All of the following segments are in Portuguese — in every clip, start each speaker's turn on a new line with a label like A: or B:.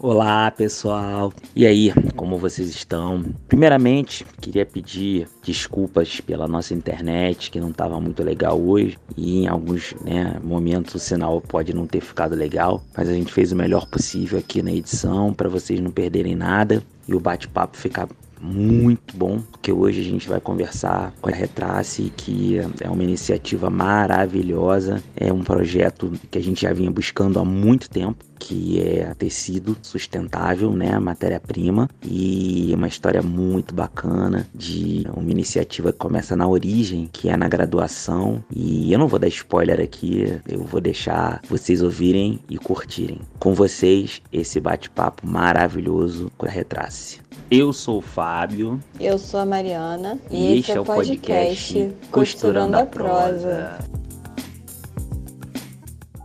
A: Olá, pessoal. E aí, como vocês estão? Primeiramente, queria pedir desculpas pela nossa internet, que não estava muito legal hoje, e em alguns né, momentos o sinal pode não ter ficado legal, mas a gente fez o melhor possível aqui na edição para vocês não perderem nada e o bate-papo ficar muito bom, porque hoje a gente vai conversar com a Retrace, que é uma iniciativa maravilhosa, é um projeto que a gente já vinha buscando há muito tempo, que é tecido sustentável, né, matéria-prima, e uma história muito bacana de uma iniciativa que começa na origem, que é na graduação, e eu não vou dar spoiler aqui, eu vou deixar vocês ouvirem e curtirem. Com vocês, esse bate-papo maravilhoso com a Retrace. Eu sou o Fábio.
B: Eu sou a Mariana.
A: E, e este é o podcast, podcast Costurando, Costurando a Prosa.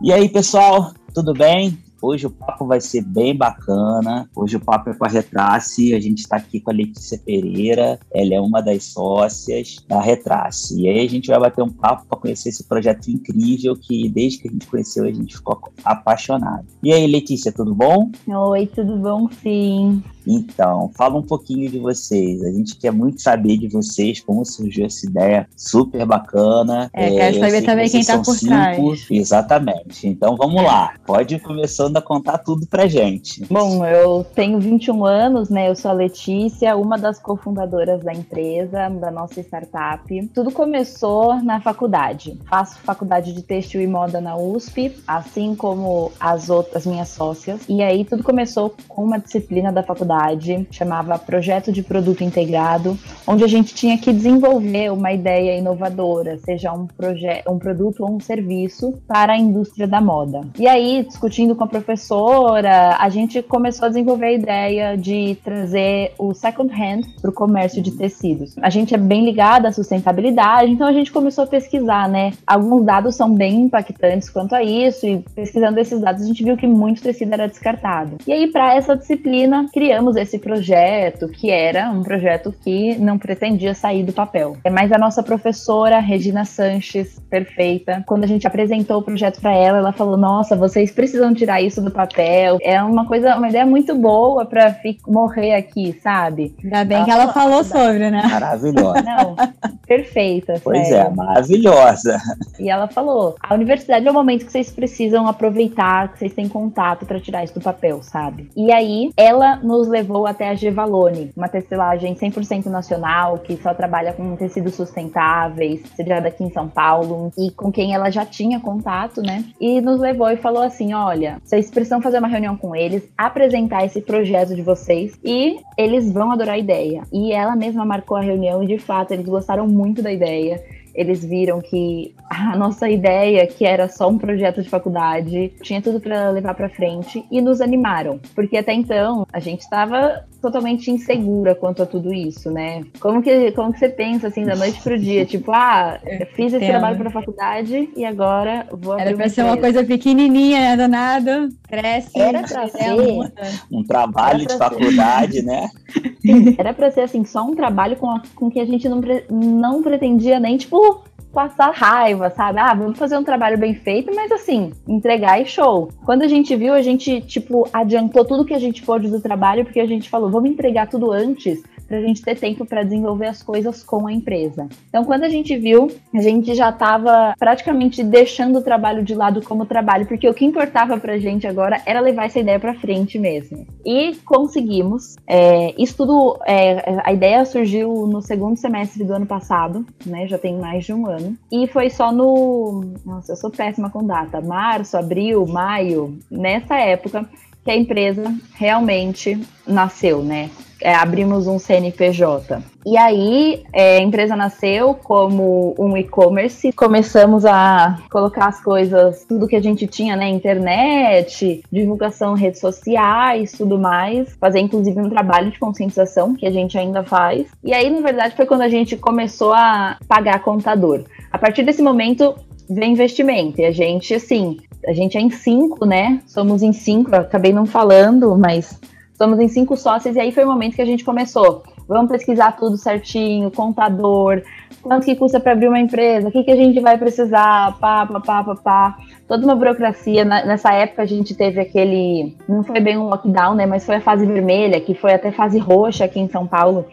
C: E aí, pessoal, tudo bem? Hoje o papo vai ser bem bacana. Hoje o papo é com a Retrace. A gente está aqui com a Letícia Pereira. Ela é uma das sócias da Retrace. E aí a gente vai bater um papo para conhecer esse projeto incrível que desde que a gente conheceu a gente ficou apaixonado. E aí, Letícia, tudo bom?
B: Oi, tudo bom? Sim.
C: Então, fala um pouquinho de vocês. A gente quer muito saber de vocês, como surgiu essa ideia super bacana.
B: É, é quero saber também quem está por trás.
C: Exatamente. Então, vamos lá. Pode ir começando a contar tudo pra gente.
B: Bom, eu tenho 21 anos, né? Eu sou a Letícia, uma das cofundadoras da empresa, da nossa startup. Tudo começou na faculdade. Faço faculdade de textil e moda na USP, assim como as outras minhas sócias. E aí tudo começou com uma disciplina da faculdade faculdade, chamava Projeto de Produto Integrado, onde a gente tinha que desenvolver uma ideia inovadora, seja um, um produto ou um serviço para a indústria da moda. E aí, discutindo com a professora, a gente começou a desenvolver a ideia de trazer o second hand para o comércio de tecidos. A gente é bem ligada à sustentabilidade, então a gente começou a pesquisar, né? Alguns dados são bem impactantes quanto a isso, e pesquisando esses dados, a gente viu que muito tecido era descartado. E aí, para essa disciplina, criamos criamos esse projeto, que era um projeto que não pretendia sair do papel. É Mas a nossa professora, Regina Sanches, perfeita, quando a gente apresentou o projeto para ela, ela falou: Nossa, vocês precisam tirar isso do papel. É uma coisa, uma ideia muito boa para morrer aqui, sabe?
D: Ainda bem ela que ela falou sobre, né?
C: Maravilhosa.
B: Não, perfeita.
C: Pois é,
B: sério.
C: é, maravilhosa.
B: E ela falou: a universidade é o momento que vocês precisam aproveitar, que vocês têm contato para tirar isso do papel, sabe? E aí, ela nos levou até a Gevalone, uma tecelagem 100% nacional, que só trabalha com tecidos sustentáveis, sediada aqui em São Paulo, e com quem ela já tinha contato, né? E nos levou e falou assim: olha, vocês precisam fazer uma reunião com eles, apresentar esse projeto de vocês e eles vão adorar a ideia. E ela mesma marcou a reunião e de fato eles gostaram muito da ideia eles viram que a nossa ideia, que era só um projeto de faculdade, tinha tudo para levar para frente e nos animaram, porque até então a gente estava totalmente insegura quanto a tudo isso, né? Como que, como que você pensa assim da noite pro dia, tipo, ah, eu fiz esse trabalho para faculdade e agora vou abrir
D: Era para ser uma coisa pequenininha, né, danado, cresce.
B: Era para ser
C: um trabalho de faculdade,
B: ser.
C: né?
B: Era para ser assim, só um trabalho com, a, com que a gente não, não pretendia nem tipo passar raiva, sabe? Ah, vamos fazer um trabalho bem feito, mas assim, entregar e show. Quando a gente viu, a gente, tipo, adiantou tudo que a gente pôde do trabalho, porque a gente falou, vamos entregar tudo antes para a gente ter tempo para desenvolver as coisas com a empresa. Então, quando a gente viu, a gente já estava praticamente deixando o trabalho de lado como trabalho, porque o que importava para a gente agora era levar essa ideia para frente mesmo. E conseguimos. É, isso tudo, é, a ideia surgiu no segundo semestre do ano passado, né? Já tem mais de um ano. E foi só no. Nossa, eu sou péssima com data. Março, abril, maio, nessa época que a empresa realmente nasceu, né? É, abrimos um CNPJ. E aí, é, a empresa nasceu como um e-commerce, começamos a colocar as coisas, tudo que a gente tinha, né, internet, divulgação, redes sociais, tudo mais, fazer inclusive um trabalho de conscientização que a gente ainda faz. E aí, na verdade, foi quando a gente começou a pagar contador. A partir desse momento, vem investimento. E a gente, assim, a gente é em cinco, né? Somos em cinco, acabei não falando, mas Somos em cinco sócios e aí foi o momento que a gente começou vamos pesquisar tudo certinho, contador, quanto que custa para abrir uma empresa, o que, que a gente vai precisar, pá, pá, pá, pá, pá. Toda uma burocracia. Nessa época a gente teve aquele. Não foi bem um lockdown, né? Mas foi a fase vermelha, que foi até fase roxa aqui em São Paulo.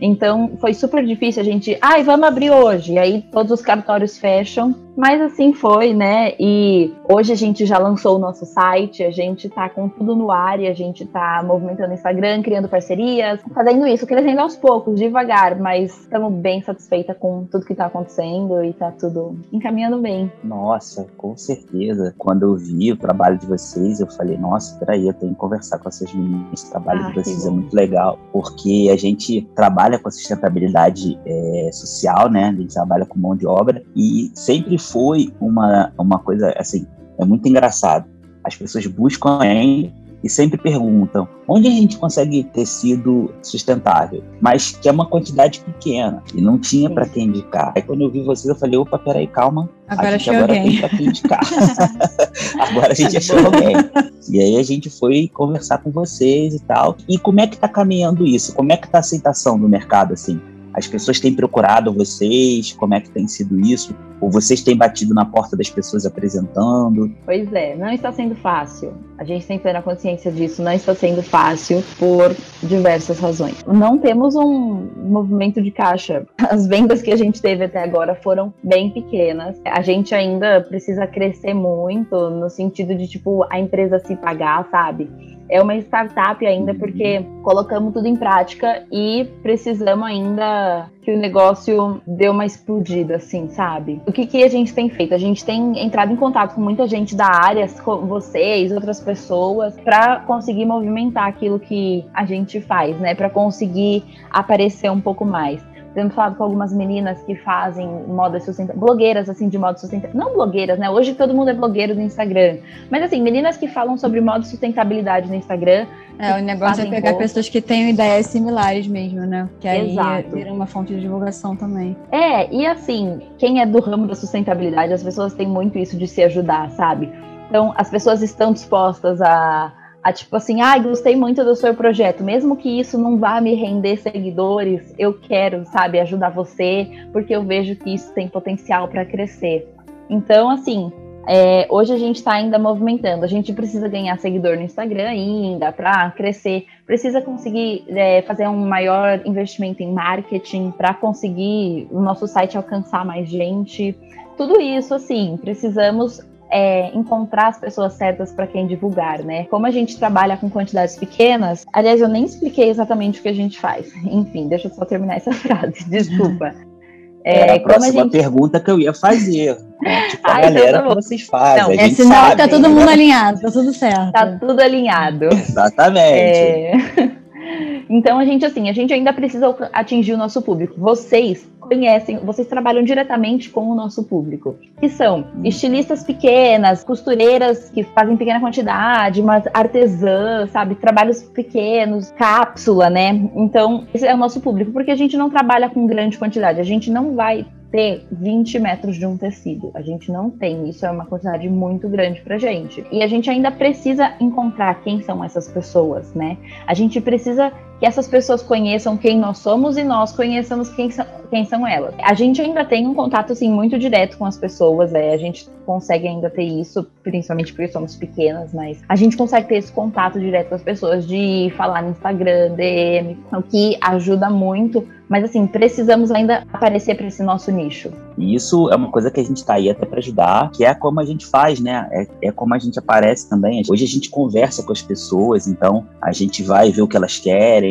B: Então foi super difícil a gente, ai, vamos abrir hoje. E aí todos os cartórios fecham, mas assim foi, né? E hoje a gente já lançou o nosso site, a gente tá com tudo no ar e a gente tá movimentando o Instagram, criando parcerias, fazendo isso, crescendo aos poucos, devagar, mas estamos bem satisfeitas com tudo que tá acontecendo e tá tudo encaminhando bem.
C: Nossa, com certeza. Quando eu vi o trabalho de vocês, eu falei, nossa, peraí, eu tenho que conversar com essas meninas. O trabalho ah, de vocês é muito legal, porque a gente trabalha com sustentabilidade é, social, né? A gente trabalha com mão de obra e sempre foi uma, uma coisa assim, é muito engraçado. As pessoas buscam e sempre perguntam onde a gente consegue tecido sustentável, mas que é uma quantidade pequena e não tinha para quem indicar. Aí quando eu vi vocês, eu falei: opa, peraí, calma.
D: Agora a gente agora alguém.
C: tem para quem indicar. agora a gente achou alguém. E aí a gente foi conversar com vocês e tal. E como é que está caminhando isso? Como é que está a aceitação do mercado assim? As pessoas têm procurado vocês? Como é que tem sido isso? Ou vocês têm batido na porta das pessoas apresentando?
B: Pois é, não está sendo fácil. A gente tem plena consciência disso, não está sendo fácil por diversas razões. Não temos um movimento de caixa. As vendas que a gente teve até agora foram bem pequenas. A gente ainda precisa crescer muito no sentido de, tipo, a empresa se pagar, sabe? É uma startup ainda porque colocamos tudo em prática e precisamos ainda que o negócio dê uma explodida, assim, sabe? O que, que a gente tem feito? A gente tem entrado em contato com muita gente da área, com vocês, outras pessoas, para conseguir movimentar aquilo que a gente faz, né? Para conseguir aparecer um pouco mais. Temos falado com algumas meninas que fazem moda sustentável, blogueiras assim de moda sustentável. Não blogueiras, né? Hoje todo mundo é blogueiro no Instagram. Mas assim, meninas que falam sobre moda sustentabilidade no Instagram.
D: É, o negócio é pegar roupa. pessoas que têm ideias similares mesmo, né? Que aí Exato. vira uma fonte de divulgação também.
B: É, e assim, quem é do ramo da sustentabilidade, as pessoas têm muito isso de se ajudar, sabe? Então, as pessoas estão dispostas a a tipo assim, ah, gostei muito do seu projeto, mesmo que isso não vá me render seguidores, eu quero, sabe, ajudar você, porque eu vejo que isso tem potencial para crescer. Então, assim, é, hoje a gente está ainda movimentando, a gente precisa ganhar seguidor no Instagram ainda para crescer, precisa conseguir é, fazer um maior investimento em marketing para conseguir o nosso site alcançar mais gente. Tudo isso, assim, precisamos é, encontrar as pessoas certas para quem divulgar, né? Como a gente trabalha com quantidades pequenas, aliás, eu nem expliquei exatamente o que a gente faz. Enfim, deixa eu só terminar essa frase, desculpa.
C: É, a próxima gente... pergunta que eu ia fazer. Né? Tipo, a
D: Ai,
C: galera que vocês fazem. Não,
D: é sinal sabe, que tá todo mundo alinhado, tá tudo certo.
B: Tá tudo alinhado.
C: Exatamente. É...
B: Então a gente assim, a gente ainda precisa atingir o nosso público. Vocês conhecem, vocês trabalham diretamente com o nosso público, que são estilistas pequenas, costureiras que fazem pequena quantidade, mas artesãs, sabe, trabalhos pequenos, cápsula, né? Então, esse é o nosso público, porque a gente não trabalha com grande quantidade, a gente não vai ter 20 metros de um tecido. A gente não tem, isso é uma quantidade muito grande pra gente. E a gente ainda precisa encontrar quem são essas pessoas, né? A gente precisa que essas pessoas conheçam quem nós somos e nós conheçamos quem são, quem são elas. A gente ainda tem um contato assim muito direto com as pessoas, é, a gente consegue ainda ter isso, principalmente porque somos pequenas, mas a gente consegue ter esse contato direto com as pessoas, de falar no Instagram, DM, o que ajuda muito mas assim, precisamos ainda aparecer para esse nosso nicho.
C: E isso é uma coisa que a gente está aí até para ajudar, que é como a gente faz, né? É, é, como a gente aparece também. Hoje a gente conversa com as pessoas, então a gente vai ver o que elas querem.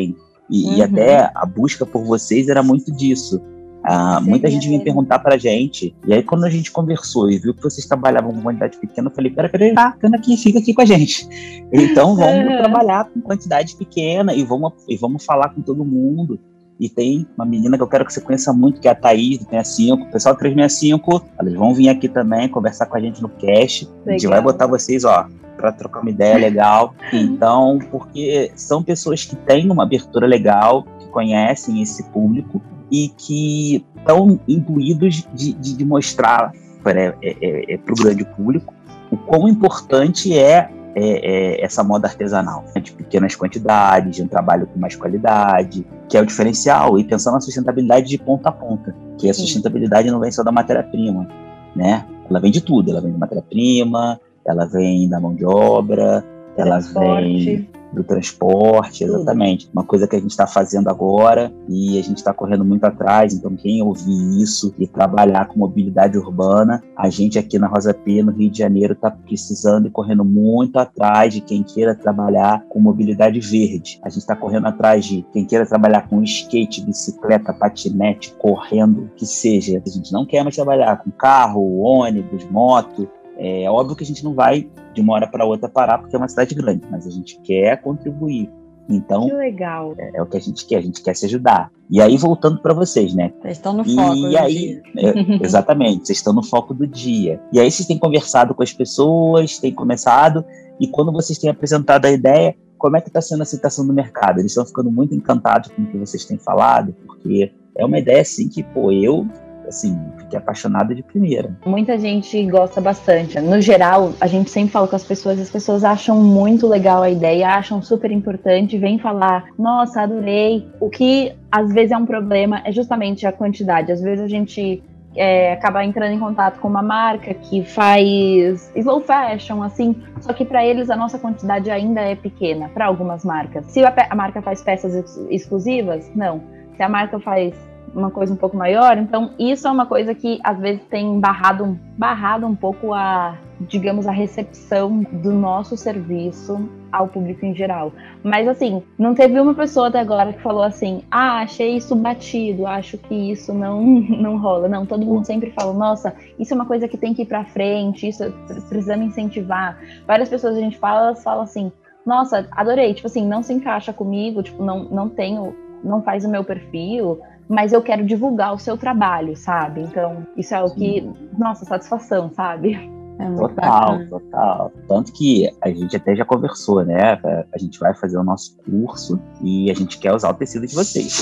C: E, uhum. e até a busca por vocês era muito disso. Ah, muita gente vinha perguntar pra gente, e aí quando a gente conversou e viu que vocês trabalhavam com quantidade pequena, eu falei, pera, pera, tá, fica aqui, fica aqui com a gente. Então vamos trabalhar com quantidade pequena e vamos, e vamos falar com todo mundo. E tem uma menina que eu quero que você conheça muito, que é a Thaís, do 365. O pessoal do 365, elas vão vir aqui também conversar com a gente no cast. Legal. A gente vai botar vocês, ó, para trocar uma ideia legal. Então, porque são pessoas que têm uma abertura legal, que conhecem esse público e que estão imbuídos de, de, de mostrar para é, é, é, o grande público o quão importante é é, é essa moda artesanal, né? de pequenas quantidades, de um trabalho com mais qualidade, que é o diferencial, e pensando na sustentabilidade de ponta a ponta, que a sustentabilidade não vem só da matéria-prima, né? Ela vem de tudo, ela vem da matéria-prima, ela vem da mão de obra, ela vem do transporte, exatamente. Uma coisa que a gente está fazendo agora e a gente está correndo muito atrás. Então, quem ouvir isso e trabalhar com mobilidade urbana, a gente aqui na Rosa P, no Rio de Janeiro, está precisando e correndo muito atrás de quem queira trabalhar com mobilidade verde. A gente está correndo atrás de quem queira trabalhar com skate, bicicleta, patinete, correndo, que seja. A gente não quer mais trabalhar com carro, ônibus, moto, é óbvio que a gente não vai de uma hora para outra parar porque é uma cidade grande, mas a gente quer contribuir. Então,
B: que legal.
C: É, é, o que a gente quer, a gente quer se ajudar. E aí, voltando para vocês, né?
D: Vocês estão no foco.
C: E aí, é, exatamente, vocês estão no foco do dia. E aí, vocês têm conversado com as pessoas, têm começado, e quando vocês têm apresentado a ideia, como é que está sendo a aceitação do mercado? Eles estão ficando muito encantados com o que vocês têm falado, porque é uma ideia assim que, pô, eu assim, fiquei apaixonada de primeira.
B: Muita gente gosta bastante. No geral, a gente sempre fala com as pessoas, as pessoas acham muito legal a ideia, acham super importante, vêm falar, nossa, adorei. O que às vezes é um problema é justamente a quantidade. Às vezes a gente é, acaba entrando em contato com uma marca que faz slow fashion, assim, só que para eles a nossa quantidade ainda é pequena, para algumas marcas. Se a, a marca faz peças ex exclusivas, não. Se a marca faz uma coisa um pouco maior. Então, isso é uma coisa que às vezes tem barrado, barrado um pouco a, digamos, a recepção do nosso serviço ao público em geral. Mas assim, não teve uma pessoa até agora que falou assim: "Ah, achei isso batido, acho que isso não não rola". Não, todo mundo sempre fala: "Nossa, isso é uma coisa que tem que ir para frente, isso precisamos incentivar". Várias pessoas a gente fala, elas falam assim: "Nossa, adorei, tipo assim, não se encaixa comigo, tipo, não não tenho não faz o meu perfil, mas eu quero divulgar o seu trabalho, sabe? Então, isso é o que, nossa, satisfação, sabe?
C: É total, bacana. total. Tanto que a gente até já conversou, né? A gente vai fazer o nosso curso e a gente quer usar o tecido de vocês.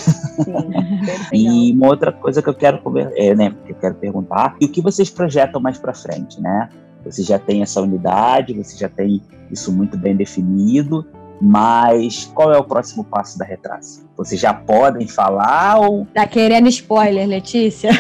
C: Sim, e uma outra coisa que eu quero, é, né, que eu quero perguntar, e o que vocês projetam mais para frente, né? Você já tem essa unidade, você já tem isso muito bem definido, mas qual é o próximo passo da retraça? Vocês já podem falar ou.
D: Tá querendo spoiler, Letícia?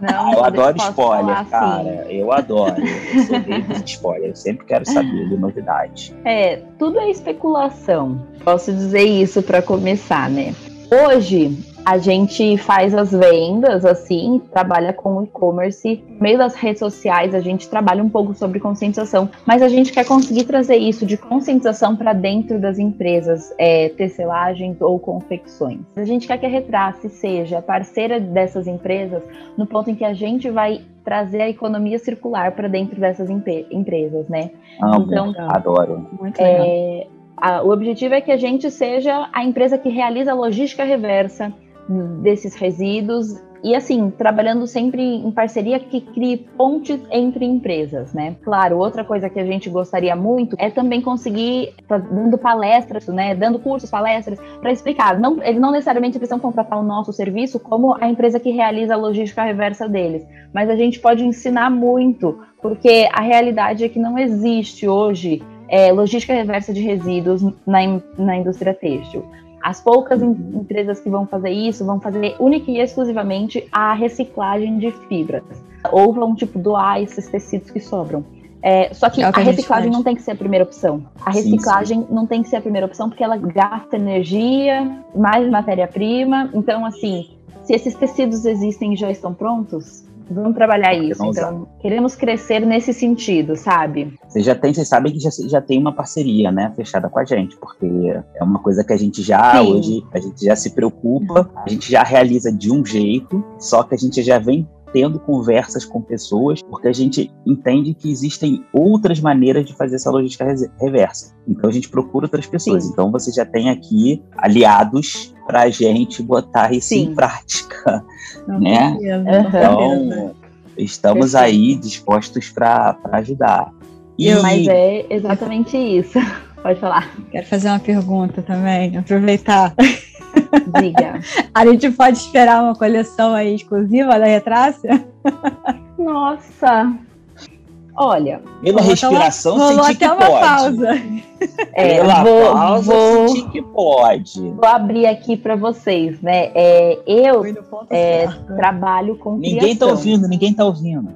C: Não, eu adoro spoiler, cara. Eu adoro. Eu sou de spoiler. Eu sempre quero saber de novidade.
B: É, tudo é especulação. Posso dizer isso para começar, né? Hoje, a gente faz as vendas, assim, trabalha com e-commerce. No meio das redes sociais, a gente trabalha um pouco sobre conscientização, mas a gente quer conseguir trazer isso de conscientização para dentro das empresas, é, tecelagens ou confecções. A gente quer que a Retrace seja parceira dessas empresas no ponto em que a gente vai trazer a economia circular para dentro dessas empresas, né?
C: Ah, então, adoro.
B: Muito é, a, o objetivo é que a gente seja a empresa que realiza a logística reversa, desses resíduos e assim, trabalhando sempre em parceria que crie pontes entre empresas, né? Claro, outra coisa que a gente gostaria muito é também conseguir tá dando palestras, né, dando cursos, palestras para explicar, não, eles não necessariamente precisam contratar o nosso serviço como a empresa que realiza a logística reversa deles, mas a gente pode ensinar muito, porque a realidade é que não existe hoje é, logística reversa de resíduos na, na indústria têxtil. As poucas em, empresas que vão fazer isso vão fazer única e exclusivamente a reciclagem de fibras. Ou vão, tipo, doar esses tecidos que sobram. É, só que, é que a, a reciclagem não tem que ser a primeira opção. A reciclagem sim, sim. não tem que ser a primeira opção porque ela gasta energia, mais matéria-prima. Então, assim, se esses tecidos existem e já estão prontos, Vamos trabalhar isso. Então, queremos crescer nesse sentido, sabe?
C: Vocês já tem, vocês sabem que já, já tem uma parceria, né, fechada com a gente, porque é uma coisa que a gente já Sim. hoje, a gente já se preocupa, a gente já realiza de um jeito, só que a gente já vem tendo conversas com pessoas, porque a gente entende que existem outras maneiras de fazer essa logística reversa. Então a gente procura outras pessoas. Sim. Então você já tem aqui aliados para a gente botar isso Sim. em prática, Não né? Então estamos Perfeito. aí dispostos para ajudar.
B: E... Mas é exatamente isso. Pode falar.
D: Quero fazer uma pergunta também, aproveitar.
B: Diga.
D: A gente pode esperar uma coleção aí exclusiva da Retrácia?
B: Nossa! Olha,
C: pela respiração
D: uma,
C: senti que pode. Pausa.
B: É, pela vou, pausa vou, senti que pode. Vou abrir aqui para vocês, né? É, eu é, trabalho com
C: Ninguém
B: está
C: ouvindo, ninguém está ouvindo.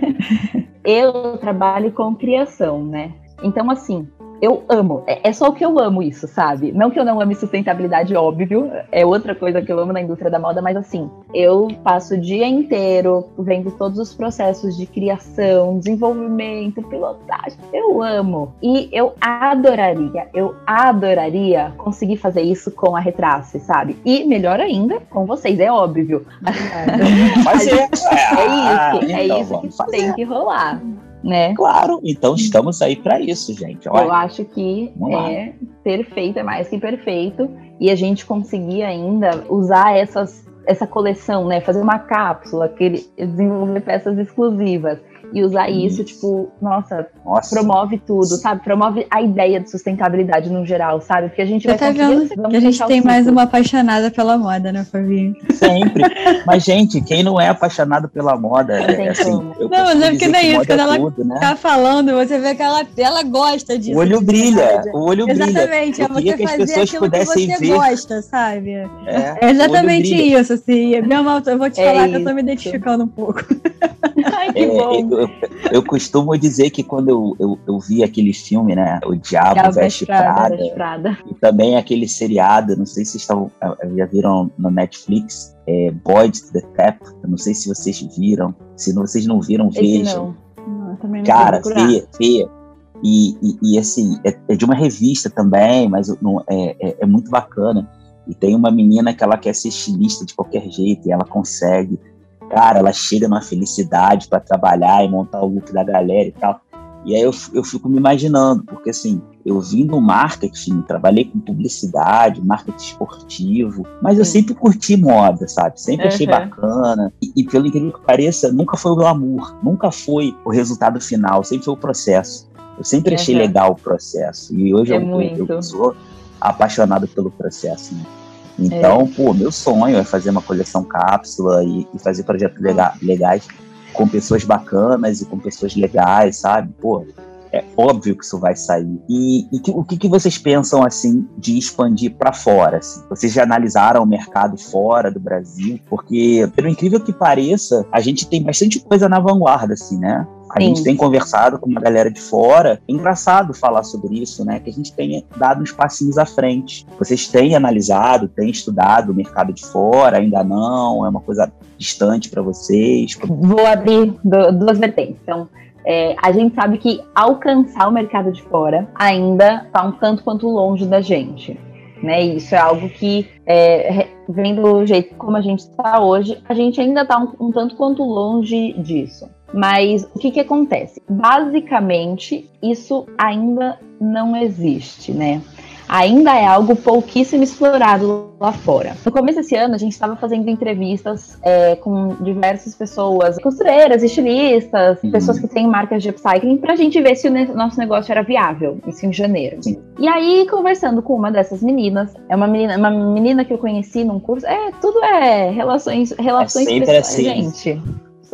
B: eu trabalho com criação, né? Então, assim, eu amo. É, é, só o que eu amo isso, sabe? Não que eu não ame sustentabilidade, óbvio. É outra coisa que eu amo na indústria da moda, mas assim, eu passo o dia inteiro vendo todos os processos de criação, desenvolvimento, pilotagem. Eu amo. E eu adoraria, eu adoraria conseguir fazer isso com a Retrace, sabe? E melhor ainda, com vocês, é óbvio.
C: Mas é, é,
B: isso, é então, isso que tem que rolar né?
C: Claro, então estamos aí para isso, gente.
B: Olha, Eu acho que é perfeito, é mais que perfeito. E a gente conseguir ainda usar essas, essa coleção, né? Fazer uma cápsula, que desenvolver peças exclusivas e usar isso, isso tipo, nossa, nossa, promove tudo, sabe? Promove a ideia de sustentabilidade no geral, sabe? Porque a gente
D: vai tá vendo que a gente tem mais uma apaixonada pela moda, né, Fabinho?
C: Sempre. mas, gente, quem não é apaixonado pela moda, é, assim,
D: não, mas é porque nem isso, quando ela tudo, né? tá falando, você vê que ela, ela gosta disso.
C: O olho brilha, o olho
D: brilha.
C: Exatamente,
D: é você que as pessoas pudessem que você ver. gosta, sabe? É, é exatamente isso, assim. Meu mal, eu vou te é falar isso. que eu tô me identificando um pouco.
B: Ai, que é, bom.
C: Eu, eu, costumo dizer que quando eu, eu, eu, vi aquele filme, né? O Diabo, Diabo Veste Prada, Prada, Prada, e também aquele seriado, não sei se estão, já viram no Netflix, é, Boyd the Tap, não sei se vocês viram, se vocês não viram, vejam. Não. Não, não Cara, feia, feia. E, e, e, assim, é, é, de uma revista também, mas não, é, é, é muito bacana. E tem uma menina que ela quer ser estilista de qualquer jeito e ela consegue cara, ela chega numa felicidade para trabalhar e montar o look da galera e tal. E aí eu, eu fico me imaginando, porque assim, eu vim do marketing, trabalhei com publicidade, marketing esportivo, mas eu sempre curti moda, sabe? Sempre achei uhum. bacana. E, e, pelo incrível que pareça, nunca foi o glamour, nunca foi o resultado final, sempre foi o processo. Eu sempre uhum. achei legal o processo. E hoje é eu, eu, eu, sou apaixonado pelo processo, né? Então, é. pô, meu sonho é fazer uma coleção cápsula e, e fazer projetos lega legais com pessoas bacanas e com pessoas legais, sabe? Pô, é óbvio que isso vai sair. E, e que, o que, que, vocês pensam assim de expandir para fora? Assim? Vocês já analisaram o mercado fora do Brasil? Porque, pelo incrível que pareça, a gente tem bastante coisa na vanguarda, assim, né? A Sim. gente tem conversado com uma galera de fora. É engraçado falar sobre isso, né? Que a gente tenha dado uns passinhos à frente. Vocês têm analisado, têm estudado o mercado de fora? Ainda não? É uma coisa distante para vocês?
B: Vou abrir duas vertentes. Então, é, a gente sabe que alcançar o mercado de fora ainda está um tanto quanto longe da gente. Né? Isso é algo que, é, vendo o jeito como a gente está hoje, a gente ainda está um, um tanto quanto longe disso. Mas o que, que acontece? Basicamente, isso ainda não existe, né? ainda é algo pouquíssimo explorado lá fora. No começo desse ano, a gente estava fazendo entrevistas é, com diversas pessoas, costureiras, estilistas, uhum. pessoas que têm marcas de upcycling, para a gente ver se o nosso negócio era viável, isso em janeiro. Sim. E aí, conversando com uma dessas meninas, é uma menina, uma menina que eu conheci num curso, é, tudo é relações, relações
C: é pessoais, assim. gente.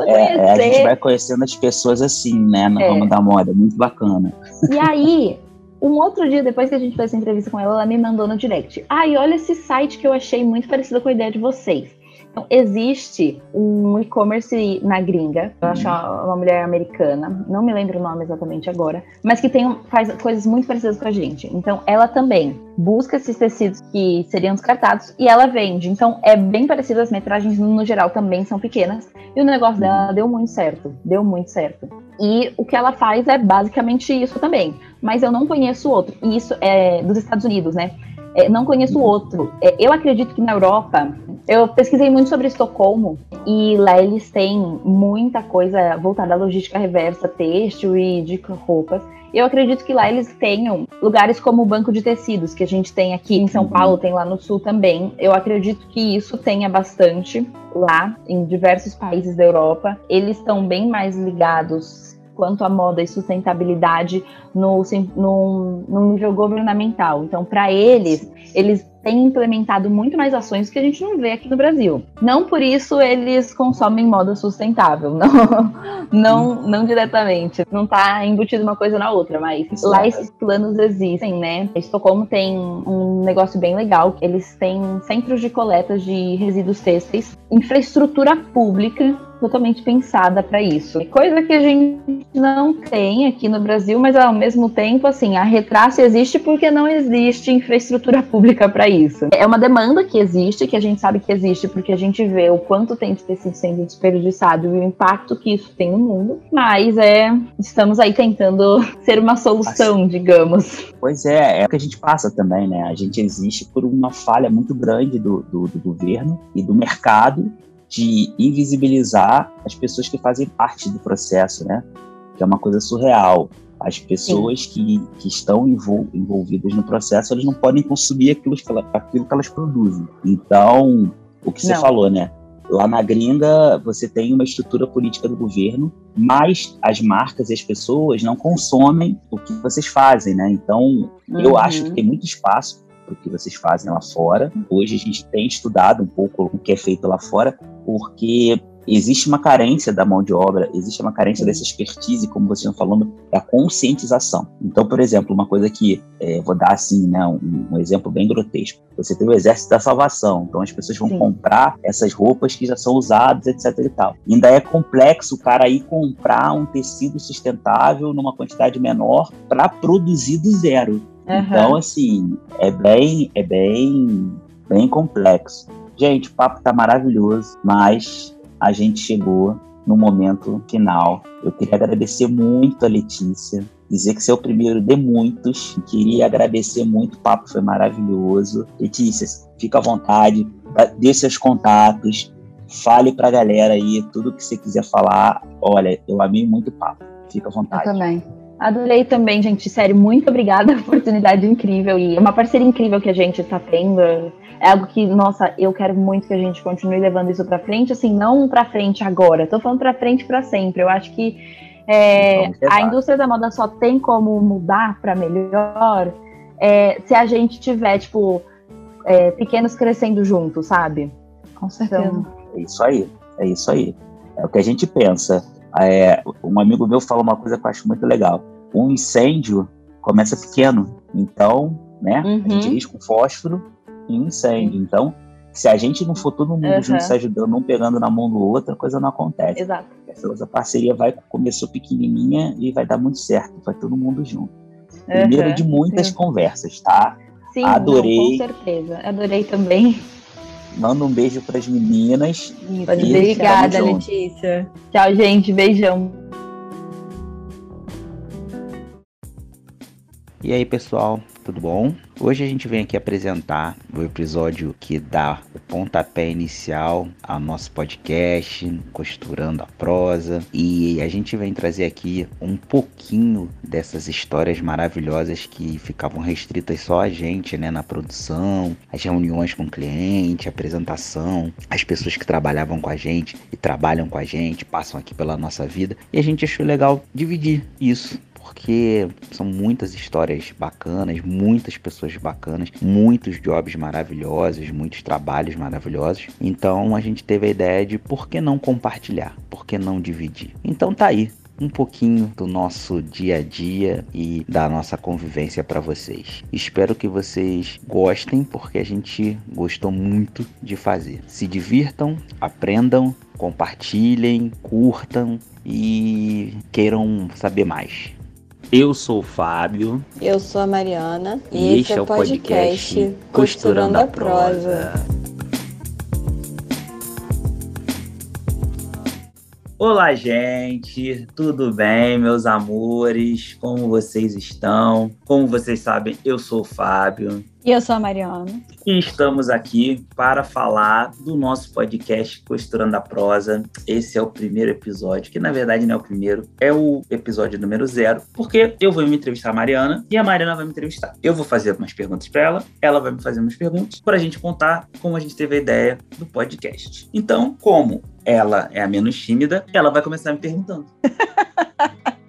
C: É, é, a gente vai conhecendo as pessoas assim, né, no é. ramo da moda, muito bacana.
B: E aí, um outro dia, depois que a gente fez essa entrevista com ela, ela me mandou no direct. Ai, ah, olha esse site que eu achei muito parecido com a ideia de vocês. Então, existe um e-commerce na gringa, eu acho uma, uma mulher americana, não me lembro o nome exatamente agora, mas que tem, faz coisas muito parecidas com a gente. Então, ela também busca esses tecidos que seriam descartados e ela vende. Então, é bem parecido, as metragens no geral também são pequenas, e o negócio dela deu muito certo, deu muito certo. E o que ela faz é basicamente isso também. Mas eu não conheço outro. E isso é dos Estados Unidos, né? É, não conheço outro. É, eu acredito que na Europa, eu pesquisei muito sobre Estocolmo e lá eles têm muita coisa voltada à logística reversa, têxtil e de roupas. Eu acredito que lá eles tenham lugares como o Banco de Tecidos, que a gente tem aqui em São uhum. Paulo, tem lá no Sul também. Eu acredito que isso tenha bastante lá, em diversos países da Europa. Eles estão bem mais ligados quanto à moda e sustentabilidade no, no, no nível governamental. Então, para eles, eles têm implementado muito mais ações que a gente não vê aqui no Brasil. Não por isso eles consomem moda sustentável, não, não, não diretamente. Não está embutido uma coisa na outra, mas lá esses planos existem, né? Estocolmo tem um negócio bem legal. Eles têm centros de coleta de resíduos têxteis, infraestrutura pública totalmente pensada para isso. Coisa que a gente não tem aqui no Brasil, mas ao mesmo tempo, assim, a retrace existe porque não existe infraestrutura pública para isso. É uma demanda que existe, que a gente sabe que existe porque a gente vê o quanto tem de tecido sendo desperdiçado e o impacto que isso tem no mundo, mas é, estamos aí tentando ser uma solução, digamos.
C: Pois é, é o que a gente passa também, né? A gente existe por uma falha muito grande do, do, do governo e do mercado de invisibilizar as pessoas que fazem parte do processo, né? Que é uma coisa surreal. As pessoas que, que estão envol envolvidas no processo, elas não podem consumir aquilo que, ela, aquilo que elas produzem. Então, o que você não. falou, né? Lá na gringa, você tem uma estrutura política do governo, mas as marcas e as pessoas não consomem o que vocês fazem, né? Então, uhum. eu acho que tem muito espaço para o que vocês fazem lá fora. Hoje a gente tem estudado um pouco o que é feito lá fora, porque existe uma carência da mão de obra, existe uma carência dessa expertise, como vocês estão falando, da conscientização. Então, por exemplo, uma coisa que é, vou dar assim, né, um, um, exemplo bem grotesco. Você tem o exército da salvação, então as pessoas vão Sim. comprar essas roupas que já são usadas, etc. E tal. Ainda é complexo o cara ir comprar um tecido sustentável numa quantidade menor para produzir do zero. Uhum. Então, assim, é bem, é bem, bem complexo. Gente, o papo tá maravilhoso, mas a gente chegou no momento final. Eu queria agradecer muito a Letícia, dizer que você é o primeiro de muitos. Queria agradecer muito, o papo foi maravilhoso. Letícia, fica à vontade, dê seus contatos, fale pra galera aí tudo que você quiser falar. Olha, eu amei muito o papo. Fica à vontade.
B: Eu também. Adorei também, gente. Sério, muito obrigada. Oportunidade incrível e uma parceria incrível que a gente está tendo é algo que, nossa, eu quero muito que a gente continue levando isso para frente, assim, não para frente agora, tô falando para frente para sempre. Eu acho que é, a indústria da moda só tem como mudar para melhor é, se a gente tiver, tipo, é, pequenos crescendo juntos, sabe?
D: Com certeza. Então,
C: é isso aí, é isso aí. É o que a gente pensa. É, um amigo meu fala uma coisa que eu acho muito legal. Um incêndio começa pequeno, então, né? Uhum. A gente uhum. risca com fósforo em incêndio. Então, se a gente não for todo mundo uhum. junto se ajudando, um pegando na mão do outro, a coisa não acontece.
B: Exato.
C: Essa parceria vai começou pequenininha e vai dar muito certo, vai todo mundo junto. Primeiro uhum. de muitas Sim. conversas, tá?
B: Sim, Adorei. Não, com certeza. Adorei também.
C: Manda um beijo para as meninas.
B: Obrigada, Letícia. Tchau, gente. Beijão.
A: E aí, pessoal, tudo bom? Hoje a gente vem aqui apresentar o episódio que dá o pontapé inicial ao nosso podcast, Costurando a Prosa, e a gente vem trazer aqui um pouquinho dessas histórias maravilhosas que ficavam restritas só a gente, né, na produção, as reuniões com o cliente, a apresentação, as pessoas que trabalhavam com a gente e trabalham com a gente, passam aqui pela nossa vida, e a gente achou legal dividir isso porque são muitas histórias bacanas, muitas pessoas bacanas, muitos jobs maravilhosos, muitos trabalhos maravilhosos. Então a gente teve a ideia de por que não compartilhar, por que não dividir. Então tá aí, um pouquinho do nosso dia a dia e da nossa convivência para vocês. Espero que vocês gostem, porque a gente gostou muito de fazer. Se divirtam, aprendam, compartilhem, curtam e queiram saber mais. Eu sou o Fábio.
E: Eu sou a Mariana. E, e este é o podcast, podcast Costurando, Costurando a Prosa.
C: Olá, gente, tudo bem, meus amores? Como vocês estão? Como vocês sabem, eu sou o Fábio.
D: E eu sou a Mariana.
C: E estamos aqui para falar do nosso podcast Costurando a Prosa. Esse é o primeiro episódio, que na verdade não é o primeiro, é o episódio número zero, porque eu vou me entrevistar a Mariana e a Mariana vai me entrevistar. Eu vou fazer umas perguntas para ela, ela vai me fazer umas perguntas para a gente contar como a gente teve a ideia do podcast. Então, como ela é a menos tímida, ela vai começar me perguntando.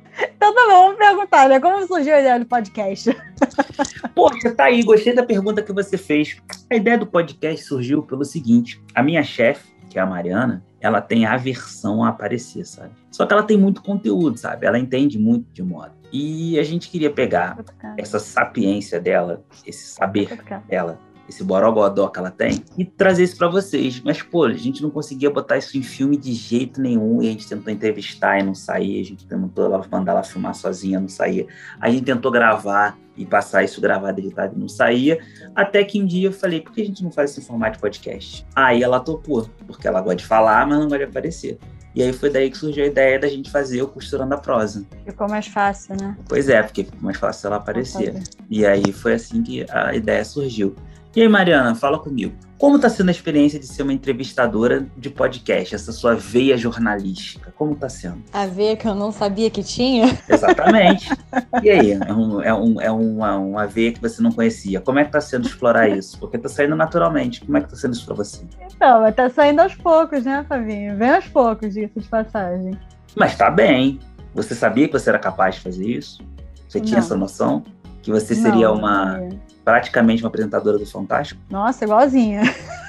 D: Então tá bom, vamos perguntar, né? Como surgiu a ideia do podcast?
C: Poxa, tá aí, gostei da pergunta que você fez. A ideia do podcast surgiu pelo seguinte: a minha chefe, que é a Mariana, ela tem aversão a aparecer, sabe? Só que ela tem muito conteúdo, sabe? Ela entende muito de moda. E a gente queria pegar essa sapiência dela, esse saber dela, esse borogodó que ela tem, e trazer isso para vocês. Mas, pô, a gente não conseguia botar isso em filme de jeito nenhum, e a gente tentou entrevistar e não saía, a gente tentou mandar ela filmar sozinha, não saía. A gente tentou gravar e passar isso gravado, editado e não saía, até que um dia eu falei, por que a gente não faz esse formato de podcast? Aí ela topou, porque ela gosta de falar, mas não gosta de aparecer. E aí foi daí que surgiu a ideia da gente fazer o Costurando a Prosa.
D: Ficou mais fácil, né?
C: Pois é, porque ficou mais fácil ela aparecer. E aí foi assim que a ideia surgiu. E aí, Mariana, fala comigo. Como está sendo a experiência de ser uma entrevistadora de podcast, essa sua veia jornalística? Como está sendo?
D: A veia que eu não sabia que tinha?
C: Exatamente. E aí, é, um, é, um, é uma, uma veia que você não conhecia. Como é que está sendo explorar isso? Porque está saindo naturalmente. Como é que está sendo isso para você?
D: Então, está saindo aos poucos, né, Fabinho? Vem aos poucos, diga de passagem.
C: Mas está bem. Você sabia que você era capaz de fazer isso? Você tinha não. essa noção? Que você seria não, uma... Não praticamente uma apresentadora do Fantástico?
D: Nossa, igualzinha.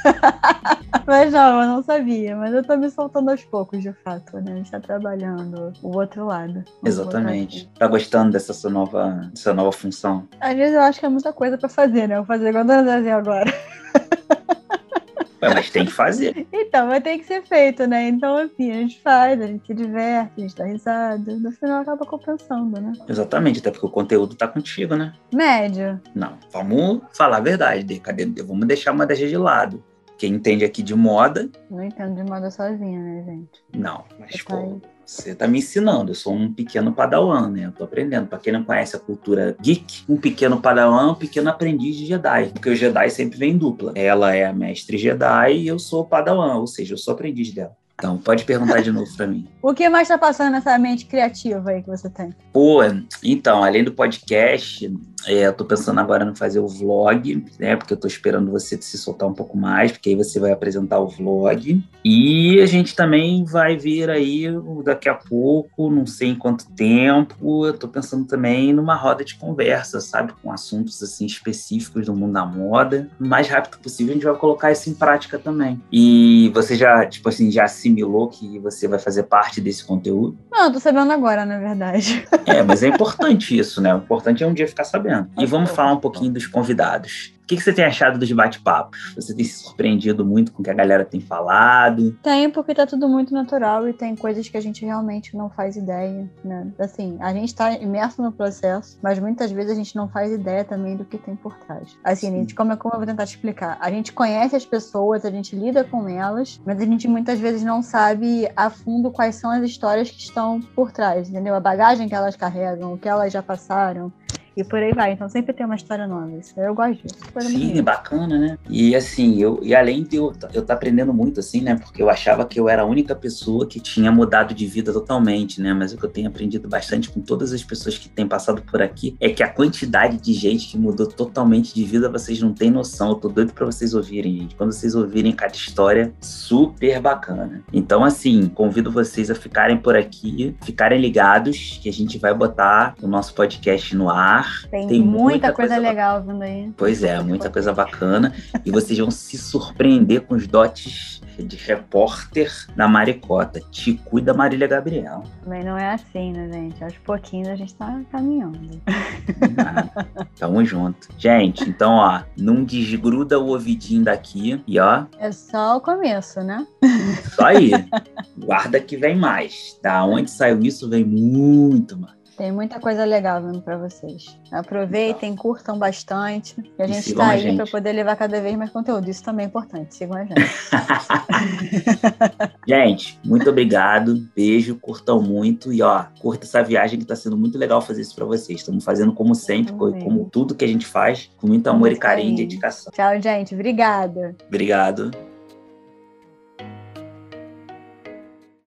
D: mas não, eu não sabia. Mas eu tô me soltando aos poucos, de fato, né? A gente tá trabalhando o outro lado.
C: Exatamente. Tá gostando dessa sua nova, dessa nova função?
D: Às vezes eu acho que é muita coisa pra fazer, né? Eu vou fazer igual a agora.
C: mas tem que fazer.
D: Então, vai ter que ser feito, né? Então, assim, a gente faz, a gente se diverte, a gente dá risada. No final acaba compensando, né?
C: Exatamente, até porque o conteúdo tá contigo, né?
D: Médio.
C: Não, vamos falar a verdade. Cadê? Vamos deixar uma deixa de lado. Quem entende aqui de moda.
D: Não entendo de moda sozinha, né, gente?
C: Não, mas, pô, você está me ensinando, eu sou um pequeno padawan, né? Eu tô aprendendo. Para quem não conhece a cultura geek, um pequeno padawan é um pequeno aprendiz de Jedi, porque o Jedi sempre vem em dupla. Ela é a mestre Jedi e eu sou o padawan, ou seja, eu sou aprendiz dela. Então, pode perguntar de novo para mim.
D: O que mais está passando nessa mente criativa aí que você tem?
C: Pô, então, além do podcast, é, eu tô pensando agora em fazer o vlog, né? Porque eu tô esperando você se soltar um pouco mais, porque aí você vai apresentar o vlog. E a gente também vai vir aí daqui a pouco, não sei em quanto tempo, eu tô pensando também numa roda de conversa, sabe? Com assuntos assim específicos do mundo da moda. O mais rápido possível a gente vai colocar isso em prática também. E você já, tipo assim, já assimilou que você vai fazer parte desse conteúdo?
D: Não, eu tô sabendo agora, na verdade.
C: É, mas é importante isso, né? O importante é um dia ficar sabendo. E vamos falar um pouquinho dos convidados. O que, que você tem achado dos bate-papos? Você tem se surpreendido muito com o que a galera tem falado?
D: Tem, porque tá tudo muito natural e tem coisas que a gente realmente não faz ideia, né? Assim, a gente tá imerso no processo, mas muitas vezes a gente não faz ideia também do que tem por trás. Assim, a gente, como, como eu vou tentar te explicar? A gente conhece as pessoas, a gente lida com elas, mas a gente muitas vezes não sabe a fundo quais são as histórias que estão por trás, entendeu? A bagagem que elas carregam, o que elas já passaram. E por aí vai. Então sempre tem uma história nova. Isso, eu gosto disso.
C: Sim, bacana, né? E assim, eu, e além de eu, eu tá aprendendo muito, assim, né? Porque eu achava que eu era a única pessoa que tinha mudado de vida totalmente, né? Mas o que eu tenho aprendido bastante com todas as pessoas que têm passado por aqui é que a quantidade de gente que mudou totalmente de vida, vocês não têm noção. Eu tô doido pra vocês ouvirem, gente. Quando vocês ouvirem cada história, super bacana. Então, assim, convido vocês a ficarem por aqui, ficarem ligados, que a gente vai botar o nosso podcast no ar
D: tem, Tem muita, muita, coisa, coisa legal vindo aí.
C: Pois é, muita coisa bacana. e vocês vão se surpreender com os dotes de repórter na Maricota. Te cuida, Marília Gabriel.
D: Também não é assim, né, gente? Aos pouquinhos a gente tá caminhando.
C: Ah, tamo junto. Gente, então, ó, não desgruda o ouvidinho daqui e ó.
D: É só o começo, né?
C: Só aí. Guarda que vem mais. Da onde saiu isso, vem muito mais.
D: Tem muita coisa legal vindo para vocês. Aproveitem, curtam bastante. E a gente está aí para poder levar cada vez mais conteúdo. Isso também é importante. Sigam a gente.
C: gente, muito obrigado. Beijo, curtam muito. E ó, curta essa viagem que está sendo muito legal fazer isso para vocês. Estamos fazendo como sempre, como tudo que a gente faz, com muito amor e carinho e dedicação.
D: Tchau, gente. Obrigada.
C: Obrigado.